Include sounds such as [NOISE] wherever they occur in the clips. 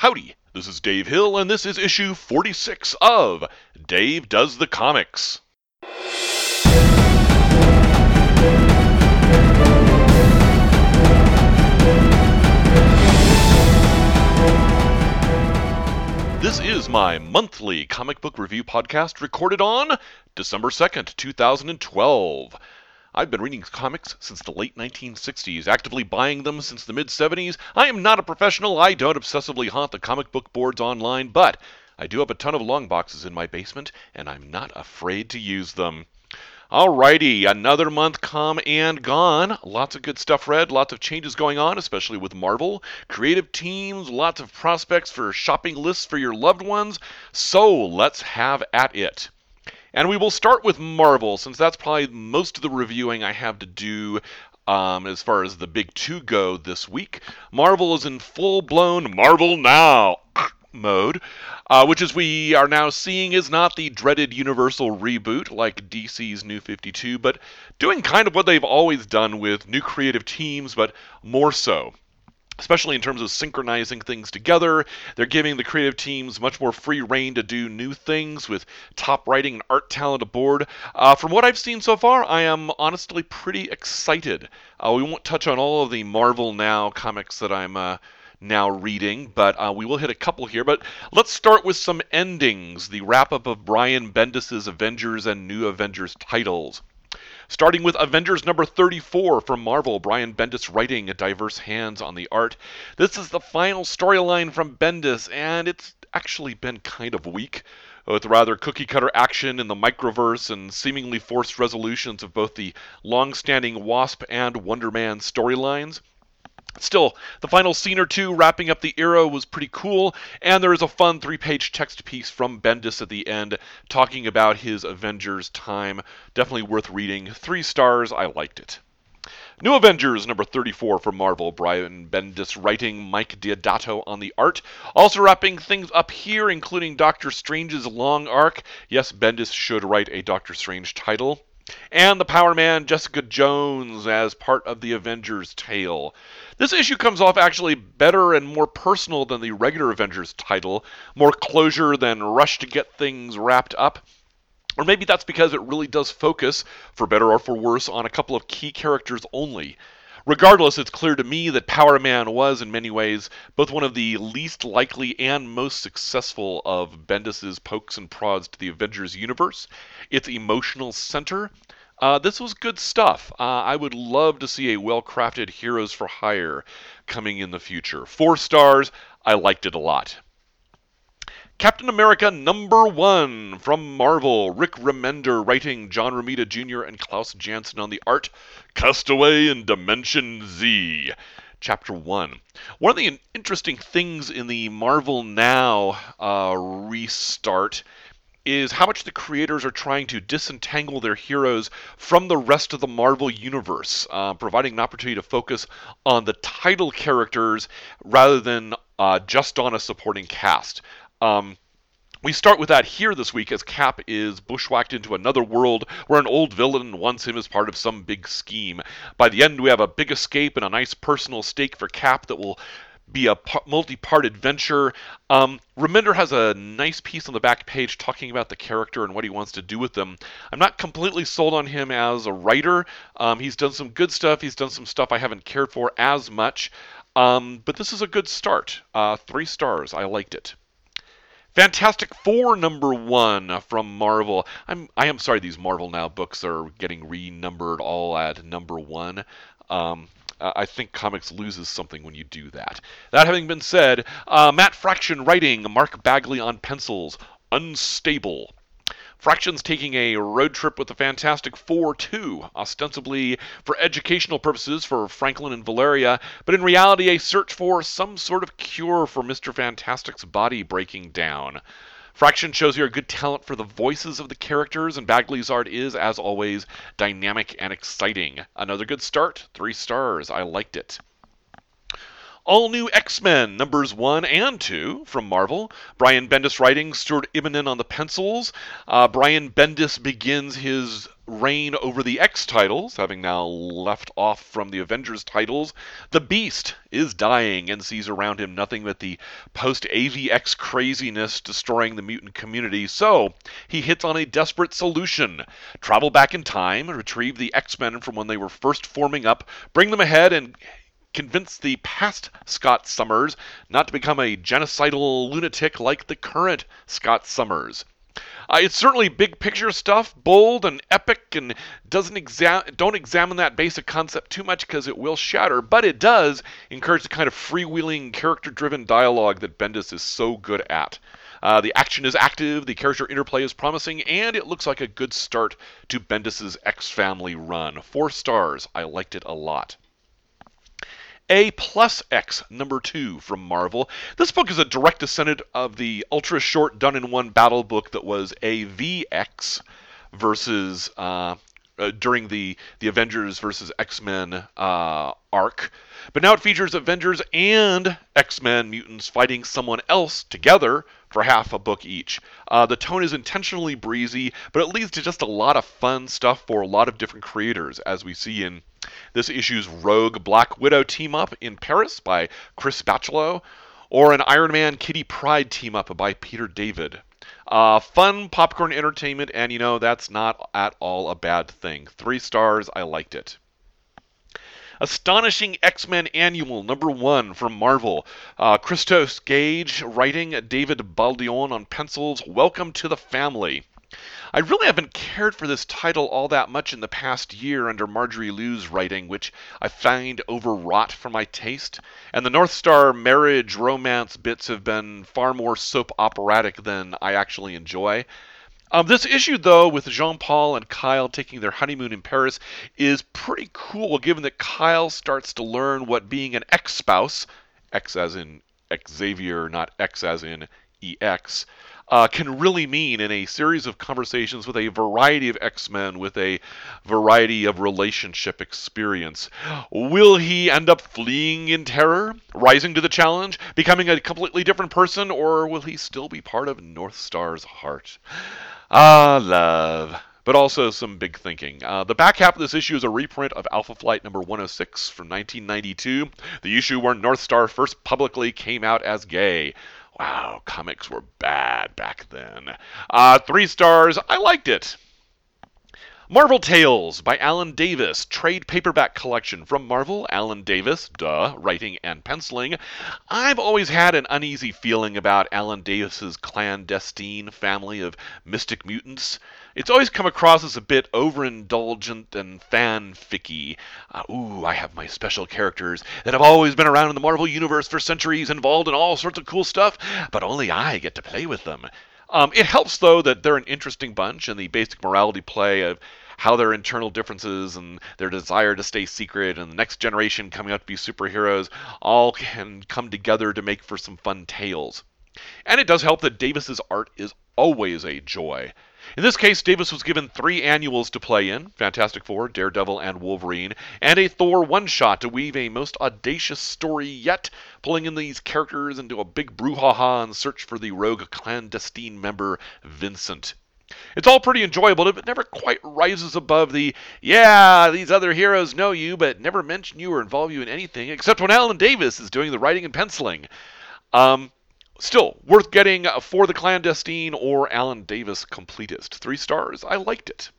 Howdy, this is Dave Hill, and this is issue 46 of Dave Does the Comics. This is my monthly comic book review podcast recorded on December 2nd, 2012. I've been reading comics since the late 1960s, actively buying them since the mid 70s. I am not a professional. I don't obsessively haunt the comic book boards online, but I do have a ton of long boxes in my basement, and I'm not afraid to use them. Alrighty, another month come and gone. Lots of good stuff read, lots of changes going on, especially with Marvel. Creative teams, lots of prospects for shopping lists for your loved ones. So let's have at it. And we will start with Marvel, since that's probably most of the reviewing I have to do um, as far as the big two go this week. Marvel is in full blown Marvel Now [CLEARS THROAT] mode, uh, which, as we are now seeing, is not the dreaded Universal reboot like DC's New 52, but doing kind of what they've always done with new creative teams, but more so especially in terms of synchronizing things together. They're giving the creative teams much more free reign to do new things with top writing and art talent aboard. Uh, from what I've seen so far, I am honestly pretty excited. Uh, we won't touch on all of the Marvel Now comics that I'm. Uh, now reading, but uh, we will hit a couple here. But let's start with some endings. The wrap up of Brian Bendis' Avengers and New Avengers titles. Starting with Avengers number 34 from Marvel, Brian Bendis writing diverse hands on the art. This is the final storyline from Bendis, and it's actually been kind of weak, with rather cookie cutter action in the microverse and seemingly forced resolutions of both the long standing Wasp and Wonder Man storylines. Still, the final scene or two wrapping up the era was pretty cool, and there is a fun three page text piece from Bendis at the end talking about his Avengers time. Definitely worth reading. Three stars, I liked it. New Avengers number 34 from Marvel, Brian Bendis writing, Mike Deodato on the art. Also wrapping things up here, including Doctor Strange's long arc. Yes, Bendis should write a Doctor Strange title and the Power Man Jessica Jones as part of the Avengers tale. This issue comes off actually better and more personal than the regular Avengers title, more closure than rush to get things wrapped up. Or maybe that's because it really does focus, for better or for worse, on a couple of key characters only. Regardless, it's clear to me that Power Man was, in many ways, both one of the least likely and most successful of Bendis's pokes and prods to the Avengers universe, its emotional center. Uh, this was good stuff. Uh, I would love to see a well crafted Heroes for Hire coming in the future. Four stars. I liked it a lot. Captain America number one from Marvel. Rick Remender writing, John Romita Jr. and Klaus Janson on the art. Castaway in Dimension Z. Chapter 1. One of the interesting things in the Marvel Now uh, restart is how much the creators are trying to disentangle their heroes from the rest of the Marvel Universe, uh, providing an opportunity to focus on the title characters rather than uh, just on a supporting cast. Um, we start with that here this week as Cap is bushwhacked into another world where an old villain wants him as part of some big scheme. By the end, we have a big escape and a nice personal stake for Cap that will be a multi-part adventure. Um, Remender has a nice piece on the back page talking about the character and what he wants to do with them. I'm not completely sold on him as a writer. Um, he's done some good stuff. He's done some stuff I haven't cared for as much. Um, but this is a good start. Uh, three stars. I liked it. Fantastic Four number one from Marvel. I'm I am sorry these Marvel Now books are getting renumbered all at number one. Um, I think comics loses something when you do that. That having been said, uh, Matt Fraction writing, Mark Bagley on pencils, Unstable. Fraction's taking a road trip with the Fantastic Four, too, ostensibly for educational purposes for Franklin and Valeria, but in reality a search for some sort of cure for Mr. Fantastic's body breaking down. Fraction shows here a good talent for the voices of the characters, and Bagley's art is, as always, dynamic and exciting. Another good start, three stars. I liked it. All New X Men, numbers one and two from Marvel. Brian Bendis writing, Stuart Immonen on the pencils. Uh, Brian Bendis begins his reign over the X titles, having now left off from the Avengers titles. The Beast is dying and sees around him nothing but the post AVX craziness destroying the mutant community. So he hits on a desperate solution travel back in time, retrieve the X Men from when they were first forming up, bring them ahead, and convince the past Scott Summers not to become a genocidal lunatic like the current Scott Summers. Uh, it's certainly big picture stuff, bold and epic, and doesn't exa- don't examine that basic concept too much because it will shatter. But it does encourage the kind of freewheeling, character-driven dialogue that Bendis is so good at. Uh, the action is active, the character interplay is promising, and it looks like a good start to Bendis's X Family run. Four stars. I liked it a lot. A plus X number two from Marvel. This book is a direct descendant of the ultra short done in one battle book that was AVX versus uh, uh, during the the Avengers versus X Men uh, arc. But now it features Avengers and X Men mutants fighting someone else together for half a book each. Uh, the tone is intentionally breezy, but it leads to just a lot of fun stuff for a lot of different creators, as we see in this issue's Rogue Black Widow team up in Paris by Chris Bachalo, or an Iron Man Kitty Pryde team up by Peter David. Uh, fun popcorn entertainment, and you know, that's not at all a bad thing. Three stars, I liked it. Astonishing X Men Annual number one from Marvel. Uh, Christos Gage writing, David Baldeón on pencils. Welcome to the family. I really haven't cared for this title all that much in the past year under Marjorie Liu's writing, which I find overwrought for my taste, and the Northstar marriage romance bits have been far more soap operatic than I actually enjoy. Um, this issue, though, with Jean Paul and Kyle taking their honeymoon in Paris, is pretty cool given that Kyle starts to learn what being an ex spouse, X as in Xavier, not X as in EX, uh, can really mean in a series of conversations with a variety of X Men with a variety of relationship experience. Will he end up fleeing in terror, rising to the challenge, becoming a completely different person, or will he still be part of Northstar's heart? Ah, love. But also some big thinking. Uh, the back half of this issue is a reprint of Alpha Flight number 106 from 1992, the issue where North Star first publicly came out as gay. Wow, comics were bad back then. Uh, three stars. I liked it. Marvel Tales by Alan Davis, trade paperback collection from Marvel. Alan Davis, duh, writing and penciling. I've always had an uneasy feeling about Alan Davis's clandestine family of mystic mutants. It's always come across as a bit overindulgent and fanficky. Uh, ooh, I have my special characters that have always been around in the Marvel Universe for centuries, involved in all sorts of cool stuff, but only I get to play with them. Um, it helps, though, that they're an interesting bunch, and the basic morality play of how their internal differences and their desire to stay secret and the next generation coming out to be superheroes all can come together to make for some fun tales. And it does help that Davis's art is always a joy. In this case, Davis was given three annuals to play in Fantastic Four, Daredevil, and Wolverine, and a Thor one shot to weave a most audacious story yet, pulling in these characters into a big brouhaha and search for the rogue clandestine member, Vincent. It's all pretty enjoyable, but never quite rises above the, yeah, these other heroes know you, but never mention you or involve you in anything, except when Alan Davis is doing the writing and penciling. Um, Still, worth getting for the clandestine or Alan Davis completist. Three stars. I liked it.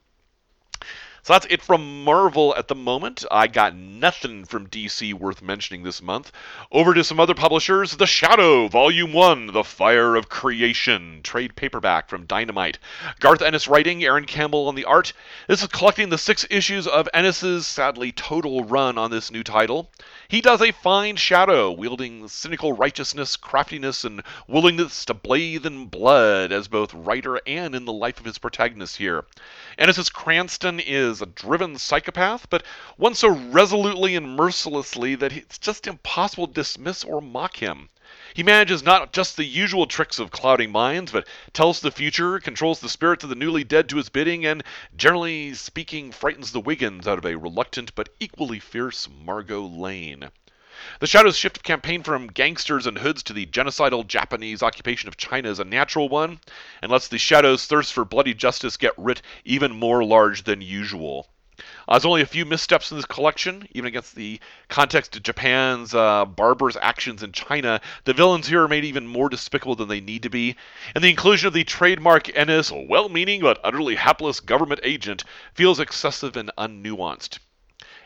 So that's it from Marvel at the moment. I got nothing from DC worth mentioning this month. Over to some other publishers The Shadow, Volume 1, The Fire of Creation, trade paperback from Dynamite. Garth Ennis writing, Aaron Campbell on the art. This is collecting the six issues of Ennis's sadly total run on this new title. He does a fine shadow, wielding cynical righteousness, craftiness, and willingness to bathe in blood as both writer and in the life of his protagonist here. Ennis's Cranston is a driven psychopath, but one so resolutely and mercilessly that it's just impossible to dismiss or mock him. He manages not just the usual tricks of clouding minds, but tells the future, controls the spirits of the newly dead to his bidding, and, generally speaking, frightens the Wiggins out of a reluctant but equally fierce Margot Lane. The Shadow's shift of campaign from gangsters and hoods to the genocidal Japanese occupation of China is a natural one, and lets the Shadow's thirst for bloody justice get writ even more large than usual. Uh, there's only a few missteps in this collection, even against the context of Japan's uh, barbarous actions in China. The villains here are made even more despicable than they need to be, and the inclusion of the trademark Ennis, a well-meaning but utterly hapless government agent, feels excessive and unnuanced.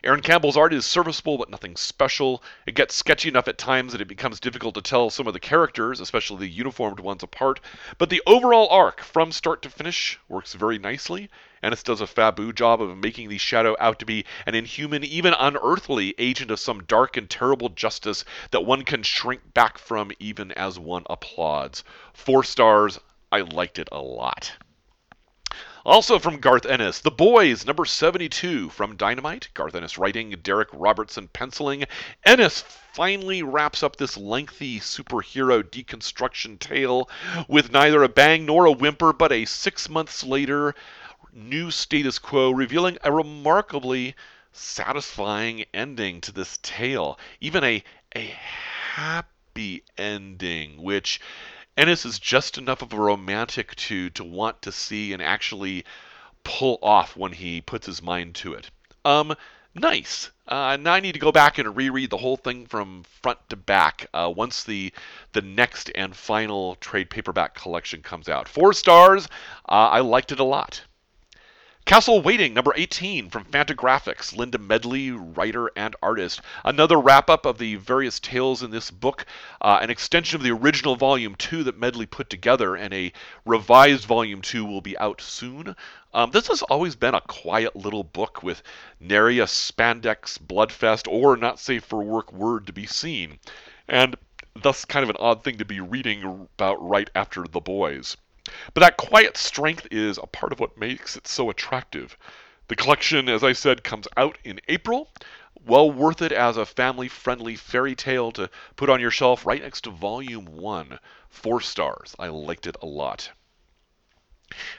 Aaron Campbell's art is serviceable but nothing special. It gets sketchy enough at times that it becomes difficult to tell some of the characters, especially the uniformed ones, apart. But the overall arc, from start to finish, works very nicely. Ennis does a fabu job of making the Shadow out to be an inhuman, even unearthly agent of some dark and terrible justice that one can shrink back from even as one applauds. Four stars. I liked it a lot. Also from Garth Ennis, The Boys, number 72 from Dynamite. Garth Ennis writing, Darick Robertson penciling. Ennis finally wraps up this lengthy superhero deconstruction tale with neither a bang nor a whimper, but a six months later new status quo, revealing a remarkably satisfying ending to this tale. Even a, a happy ending, which Ennis is just enough of a romantic to to want to see and actually pull off when he puts his mind to it. Um, nice. Uh, now I need to go back and reread the whole thing from front to back uh, once the the next and final trade paperback collection comes out. Four stars. Uh, I liked it a lot. Castle Waiting, number 18 from Fantagraphics, Linda Medley, writer and artist. Another wrap up of the various tales in this book, uh, an extension of the original volume 2 that Medley put together, and a revised volume 2 will be out soon. Um, this has always been a quiet little book with nary a spandex bloodfest or not safe for work word to be seen, and thus kind of an odd thing to be reading about right after The Boys. But that quiet strength is a part of what makes it so attractive. The collection, as I said, comes out in April. Well worth it as a family friendly fairy tale to put on your shelf right next to Volume 1. Four stars. I liked it a lot.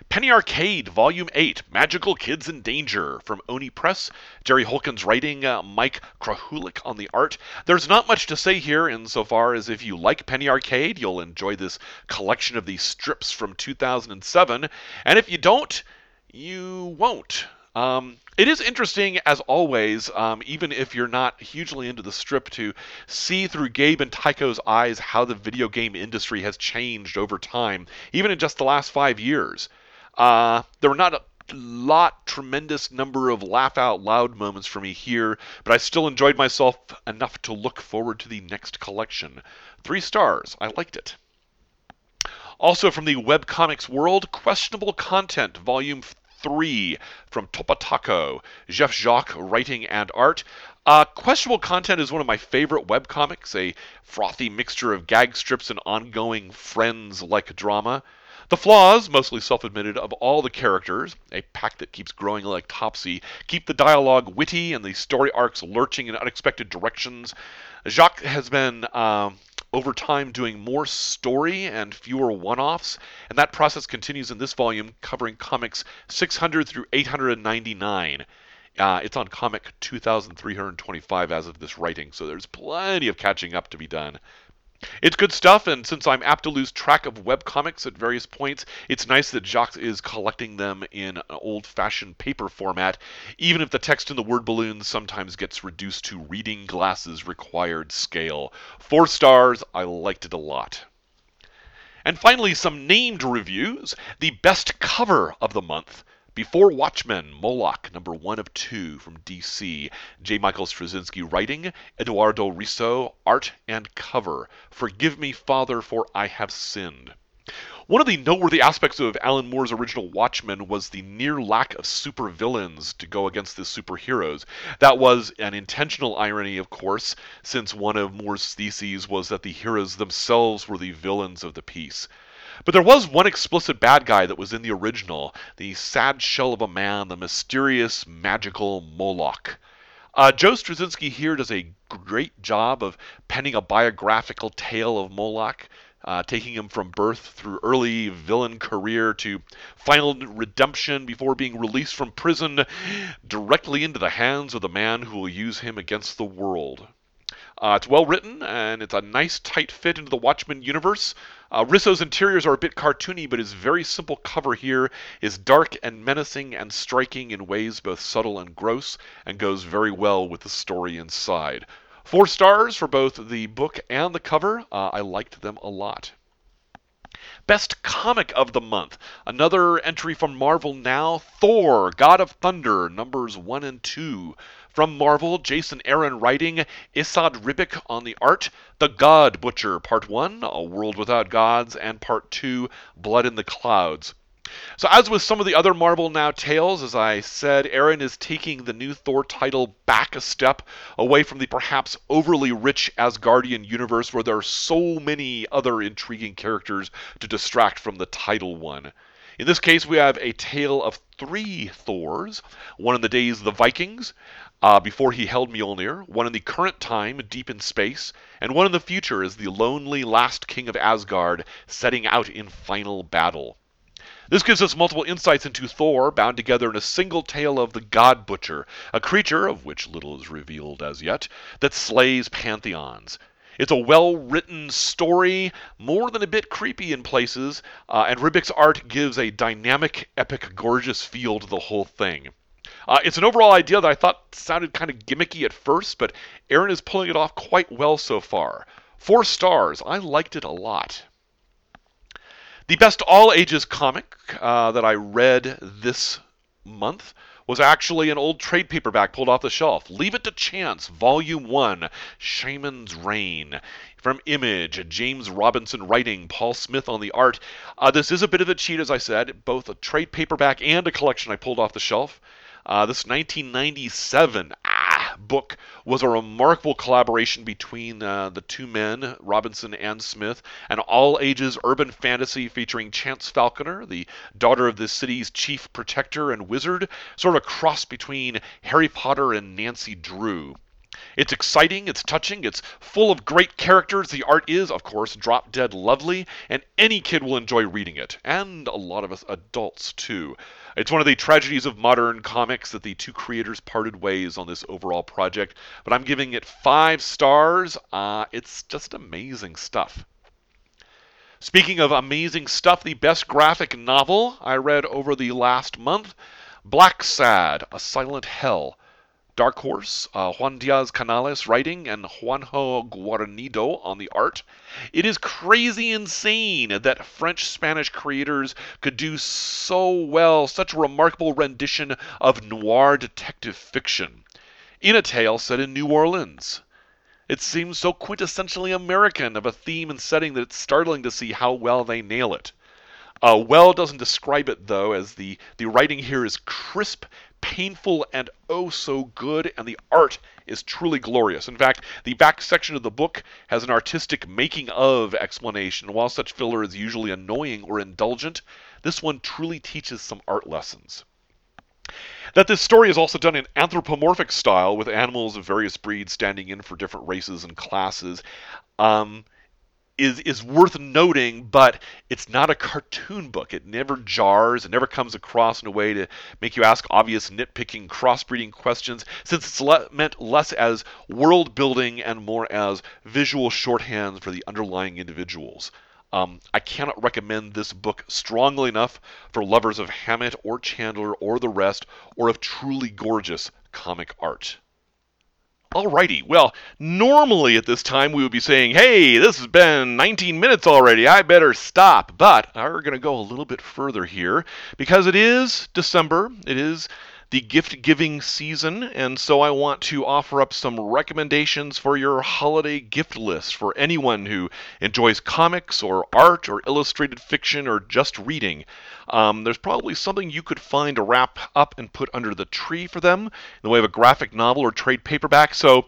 Penny Arcade, Volume 8, Magical Kids in Danger, from Oni Press. Jerry Holkins writing, uh, Mike Krahulik on the art. There's not much to say here insofar as if you like Penny Arcade, you'll enjoy this collection of these strips from 2007, and if you don't, you won't. Um, it is interesting, as always, um, even if you're not hugely into the strip, to see through Gabe and Tycho's eyes how the video game industry has changed over time, even in just the last five years. Uh, there were not a lot, tremendous number of laugh out loud moments for me here, but I still enjoyed myself enough to look forward to the next collection. Three stars. I liked it. Also from the webcomics world, Questionable Content, Volume 3 from Topatoco. Jeph Jacques writing and art. Uh, questionable content is one of my favorite webcomics, a frothy mixture of gag strips and ongoing friends like drama. The flaws, mostly self admitted, of all the characters, a pack that keeps growing like Topsy, keep the dialogue witty and the story arcs lurching in unexpected directions. Jacques has been um, over time doing more story and fewer one offs, and that process continues in this volume covering comics 600 through 899. Uh, it's on comic 2325 as of this writing, so there's plenty of catching up to be done. It's good stuff, and since I'm apt to lose track of webcomics at various points, it's nice that Jacques is collecting them in an old fashioned paper format, even if the text in the word balloons sometimes gets reduced to reading glasses required scale. Four stars, I liked it a lot. And finally, some named reviews. The best cover of the month before Watchmen, Moloch, number one of two from DC. J. Michael Straczynski writing, Eduardo Risso, art and cover. Forgive me, Father, for I have sinned. One of the noteworthy aspects of Alan Moore's original Watchmen was the near lack of supervillains to go against the superheroes. That was an intentional irony, of course, since one of Moore's theses was that the heroes themselves were the villains of the piece. But there was one explicit bad guy that was in the original the sad shell of a man, the mysterious, magical Moloch. Uh, Joe Straczynski here does a great job of penning a biographical tale of Moloch, uh, taking him from birth through early villain career to final redemption before being released from prison directly into the hands of the man who will use him against the world. Uh, it's well written and it's a nice tight fit into the Watchmen universe. Uh, Risso's interiors are a bit cartoony, but his very simple cover here is dark and menacing and striking in ways both subtle and gross, and goes very well with the story inside. Four stars for both the book and the cover. Uh, I liked them a lot. Best Comic of the Month. Another entry from Marvel Now Thor, God of Thunder, numbers 1 and 2. From Marvel, Jason Aaron writing, Esad Ribic on the art, The God Butcher, Part 1, A World Without Gods, and Part 2, Blood in the Clouds. So, as with some of the other Marvel Now tales, as I said, Aaron is taking the new Thor title back a step away from the perhaps overly rich Asgardian universe where there are so many other intriguing characters to distract from the title one. In this case, we have a tale of three Thors one in the days of the Vikings, uh, before he held Mjolnir, one in the current time, deep in space, and one in the future as the lonely last king of Asgard setting out in final battle. This gives us multiple insights into Thor, bound together in a single tale of the God Butcher, a creature, of which little is revealed as yet, that slays pantheons. It's a well written story, more than a bit creepy in places, uh, and Ribic's art gives a dynamic, epic, gorgeous feel to the whole thing. Uh, it's an overall idea that I thought sounded kind of gimmicky at first, but Aaron is pulling it off quite well so far. Four stars. I liked it a lot. The best all ages comic uh, that I read this month was actually an old trade paperback pulled off the shelf. Leave It to Chance, Volume 1, Shaman's Rain. From Image, James Robinson writing, Paul Smith on the art. Uh, this is a bit of a cheat, as I said, both a trade paperback and a collection I pulled off the shelf. Uh, this 1997 ah, book was a remarkable collaboration between uh, the two men, Robinson and Smith, an all ages urban fantasy featuring Chance Falconer, the daughter of the city's chief protector and wizard, sort of a cross between Harry Potter and Nancy Drew. It's exciting, it's touching, it's full of great characters. The art is, of course, drop dead lovely, and any kid will enjoy reading it, and a lot of us adults too. It's one of the tragedies of modern comics that the two creators parted ways on this overall project, but I'm giving it five stars. Uh, it's just amazing stuff. Speaking of amazing stuff, the best graphic novel I read over the last month Blacksad, A Silent Hell. Dark Horse, uh, Juan Diaz Canales writing, and Juanjo Guarnido on the art. It is crazy insane that French Spanish creators could do so well such a remarkable rendition of noir detective fiction in a tale set in New Orleans. It seems so quintessentially American of a theme and setting that it's startling to see how well they nail it. Uh, well doesn't describe it though, as the, the writing here is crisp, painful and oh so good, and the art is truly glorious. In fact, the back section of the book has an artistic making of explanation. While such filler is usually annoying or indulgent, this one truly teaches some art lessons. That this story is also done in anthropomorphic style, with animals of various breeds standing in for different races and classes. Um, is is worth noting, but it's not a cartoon book. It never jars. It never comes across in a way to make you ask obvious nitpicking, crossbreeding questions, since it's le- meant less as world building and more as visual shorthand for the underlying individuals. Um, I cannot recommend this book strongly enough for lovers of Hammett or Chandler or the rest, or of truly gorgeous comic art. Alrighty, well, normally at this time we would be saying, hey, this has been 19 minutes already, I better stop. But we're going to go a little bit further here because it is December. It is the gift giving season, and so I want to offer up some recommendations for your holiday gift list for anyone who enjoys comics or art or illustrated fiction or just reading. Um, there's probably something you could find to wrap up and put under the tree for them in the way of a graphic novel or trade paperback. So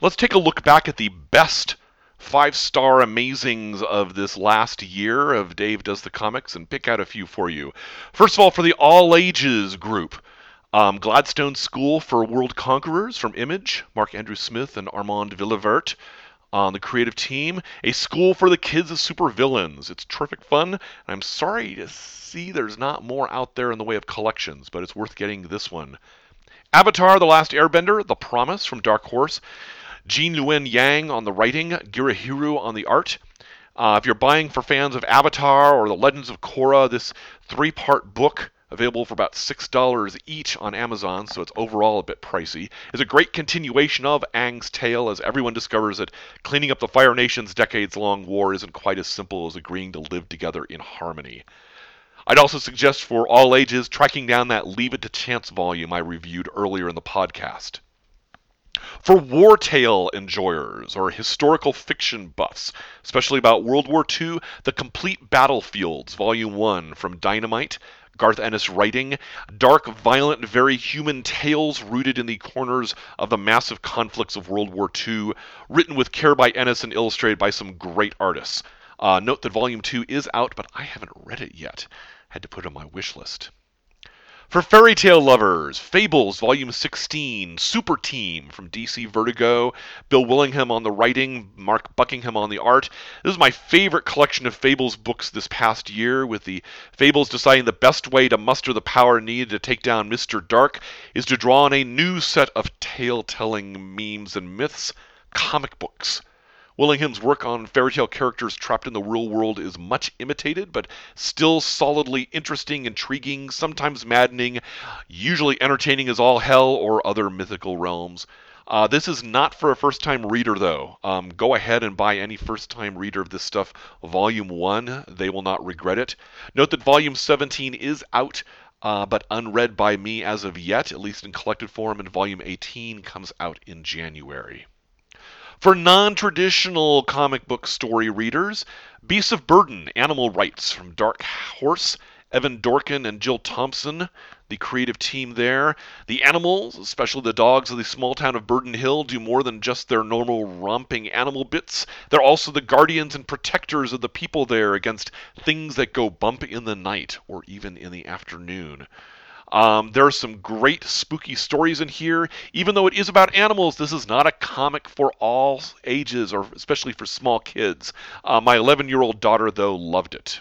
let's take a look back at the best five star amazings of this last year of Dave Does the Comics and pick out a few for you. First of all, for the all ages group. Um, Gladstone School for World Conquerors from Image, Mark Andrew Smith and Armand Villavert on the creative team. A School for the Kids of Supervillains. It's terrific fun. I'm sorry to see there's not more out there in the way of collections, but it's worth getting this one. Avatar The Last Airbender, The Promise from Dark Horse. Gene Luen Yang on the writing, Gurihiru on the art. Uh, if you're buying for fans of Avatar or The Legends of Korra, this three part book, available for about $6 each on Amazon, so it's overall a bit pricey, is a great continuation of Aang's tale as everyone discovers that cleaning up the Fire Nation's decades long war isn't quite as simple as agreeing to live together in harmony. I'd also suggest for all ages tracking down that Leave It to Chance volume I reviewed earlier in the podcast. For war tale enjoyers or historical fiction buffs, especially about World War II, The Complete Battlefields, Volume 1 from Dynamite, Garth Ennis writing, dark, violent, very human tales rooted in the corners of the massive conflicts of World War II, written with care by Ennis and illustrated by some great artists. Uh, note that Volume 2 is out, but I haven't read it yet. Had to put it on my wish list. For fairy tale lovers, Fables Volume 16, Super Team from DC Vertigo, Bill Willingham on the writing, Mark Buckingham on the art. This is my favorite collection of Fables books this past year, with the Fables deciding the best way to muster the power needed to take down Mr. Dark is to draw on a new set of tale telling memes and myths comic books. Willingham's work on fairy tale characters trapped in the real world is much imitated, but still solidly interesting, intriguing, sometimes maddening, usually entertaining as all hell or other mythical realms. Uh, this is not for a first time reader, though. Um, go ahead and buy any first time reader of this stuff, Volume 1. They will not regret it. Note that Volume 17 is out. Uh, but unread by me as of yet, at least in collected form, and Volume 18 comes out in January. For non traditional comic book story readers, Beasts of Burden Animal Rights from Dark Horse, Evan Dorkin and Jill Thompson, the creative team there. The animals, especially the dogs of the small town of Burden Hill, do more than just their normal romping animal bits. They're also the guardians and protectors of the people there against things that go bump in the night or even in the afternoon. Um, there are some great spooky stories in here. Even though it is about animals, this is not a comic for all ages, or especially for small kids. Uh, my 11 year old daughter, though, loved it.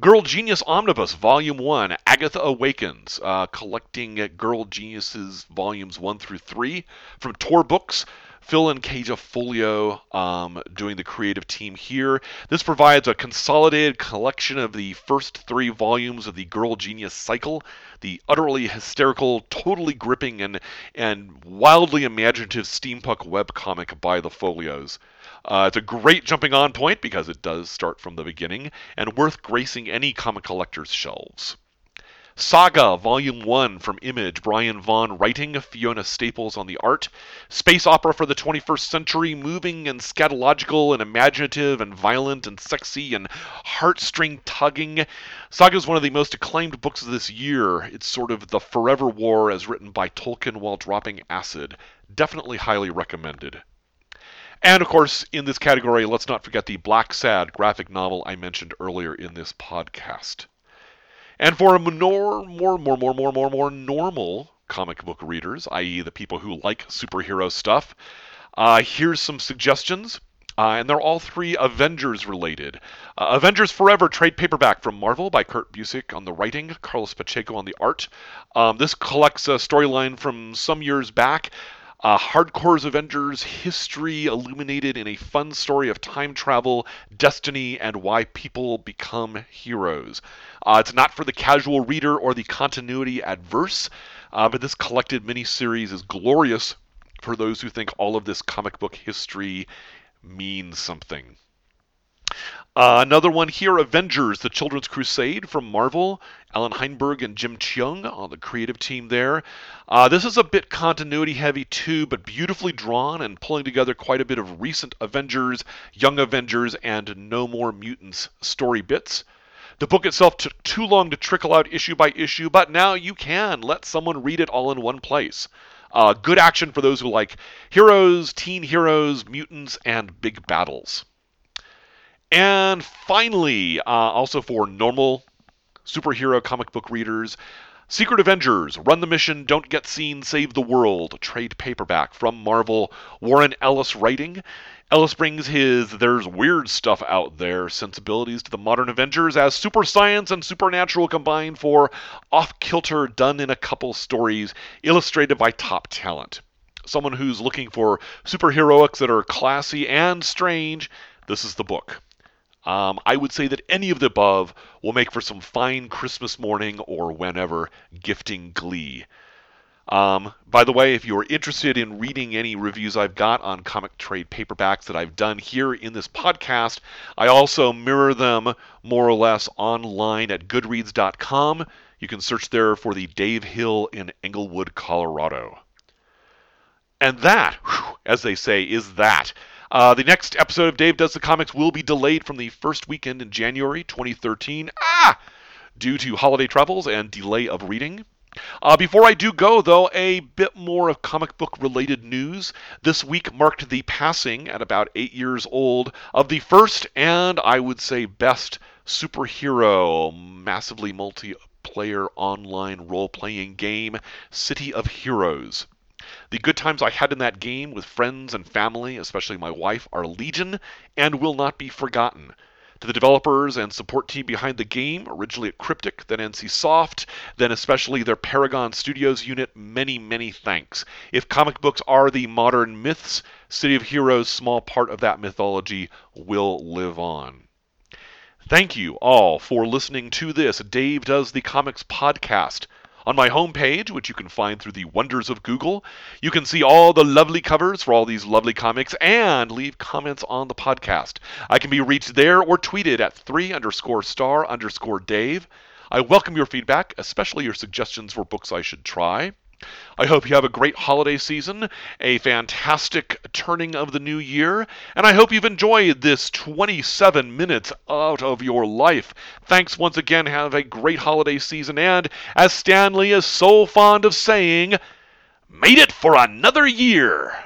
Girl Genius Omnibus, Volume 1, Agatha Awakens, uh, collecting Girl Geniuses Volumes 1 through 3 from Tor Books. Phil and Kaja Foglio um, doing the creative team here. This provides a consolidated collection of the first three volumes of the Girl Genius cycle, the utterly hysterical, totally gripping, and, and wildly imaginative steampunk webcomic by the Foglios. Uh, it's a great jumping on point because it does start from the beginning, and worth gracing any comic collector's shelves. Saga, Volume 1 from Image, Brian Vaughan writing, Fiona Staples on the art. Space opera for the 21st century, moving and scatological and imaginative and violent and sexy and heartstring tugging. Saga is one of the most acclaimed books of this year. It's sort of the forever war as written by Tolkien while dropping acid. Definitely highly recommended. And of course, in this category, let's not forget the Blacksad graphic novel I mentioned earlier in this podcast. And for more, more, more, more, more, more, more normal comic book readers, i.e., the people who like superhero stuff, uh, here's some suggestions. Uh, and they're all three Avengers related. Uh, Avengers Forever trade paperback from Marvel by Kurt Busiek on the writing, Carlos Pacheco on the art. Um, this collects a storyline from some years back uh, Hardcore's Avengers history illuminated in a fun story of time travel, destiny, and why people become heroes. Uh, it's not for the casual reader or the continuity adverse, uh, but this collected miniseries is glorious for those who think all of this comic book history means something. Uh, another one here Avengers, the Children's Crusade from Marvel. Allan Heinberg and Jim Cheung on the creative team there. Uh, this is a bit continuity heavy too, but beautifully drawn and pulling together quite a bit of recent Avengers, Young Avengers, and No More Mutants story bits. The book itself took too long to trickle out issue by issue, but now you can let someone read it all in one place. Uh, good action for those who like heroes, teen heroes, mutants, and big battles. And finally, uh, also for normal superhero comic book readers, Secret Avengers, Run the Mission, Don't Get Seen, Save the World, trade paperback from Marvel, Warren Ellis writing. Ellis brings his There's Weird Stuff Out There sensibilities to the modern Avengers as super science and supernatural combine for off kilter, done in a couple stories, illustrated by top talent. someone who's looking for superheroics that are classy and strange, this is the book. Um, I would say that any of the above will make for some fine Christmas morning or whenever gifting glee. Um, by the way, if you're interested in reading any reviews I've got on comic trade paperbacks that I've done here in this podcast, I also mirror them more or less online at goodreads.com. You can search there for the Dave Hill in Englewood, Colorado. And that, whew, as they say, is that. Uh, the next episode of Dave Does the Comics will be delayed from the first weekend in January 2013. Ah! Due to holiday travels and delay of reading. Uh, before I do go, though, a bit more of comic book related news. This week marked the passing, at about eight years old, of the first and I would say best superhero, massively multiplayer online role playing game, City of Heroes. The good times I had in that game with friends and family, especially my wife, are legion and will not be forgotten. To the developers and support team behind the game, originally at Cryptic, then NCSoft, then especially their Paragon Studios unit, many, many thanks. If comic books are the modern myths, City of Heroes, small part of that mythology, will live on. Thank you all for listening to this Dave Does the Comics podcast. On my homepage, which you can find through the wonders of Google, you can see all the lovely covers for all these lovely comics and leave comments on the podcast. I can be reached there or tweeted at 3 underscore star underscore Dave. I welcome your feedback, especially your suggestions for books I should try. I hope you have a great holiday season, a fantastic turning of the new year, and I hope you've enjoyed this 27 minutes out of your life. Thanks once again. Have a great holiday season, and as Stanley is so fond of saying, made it for another year.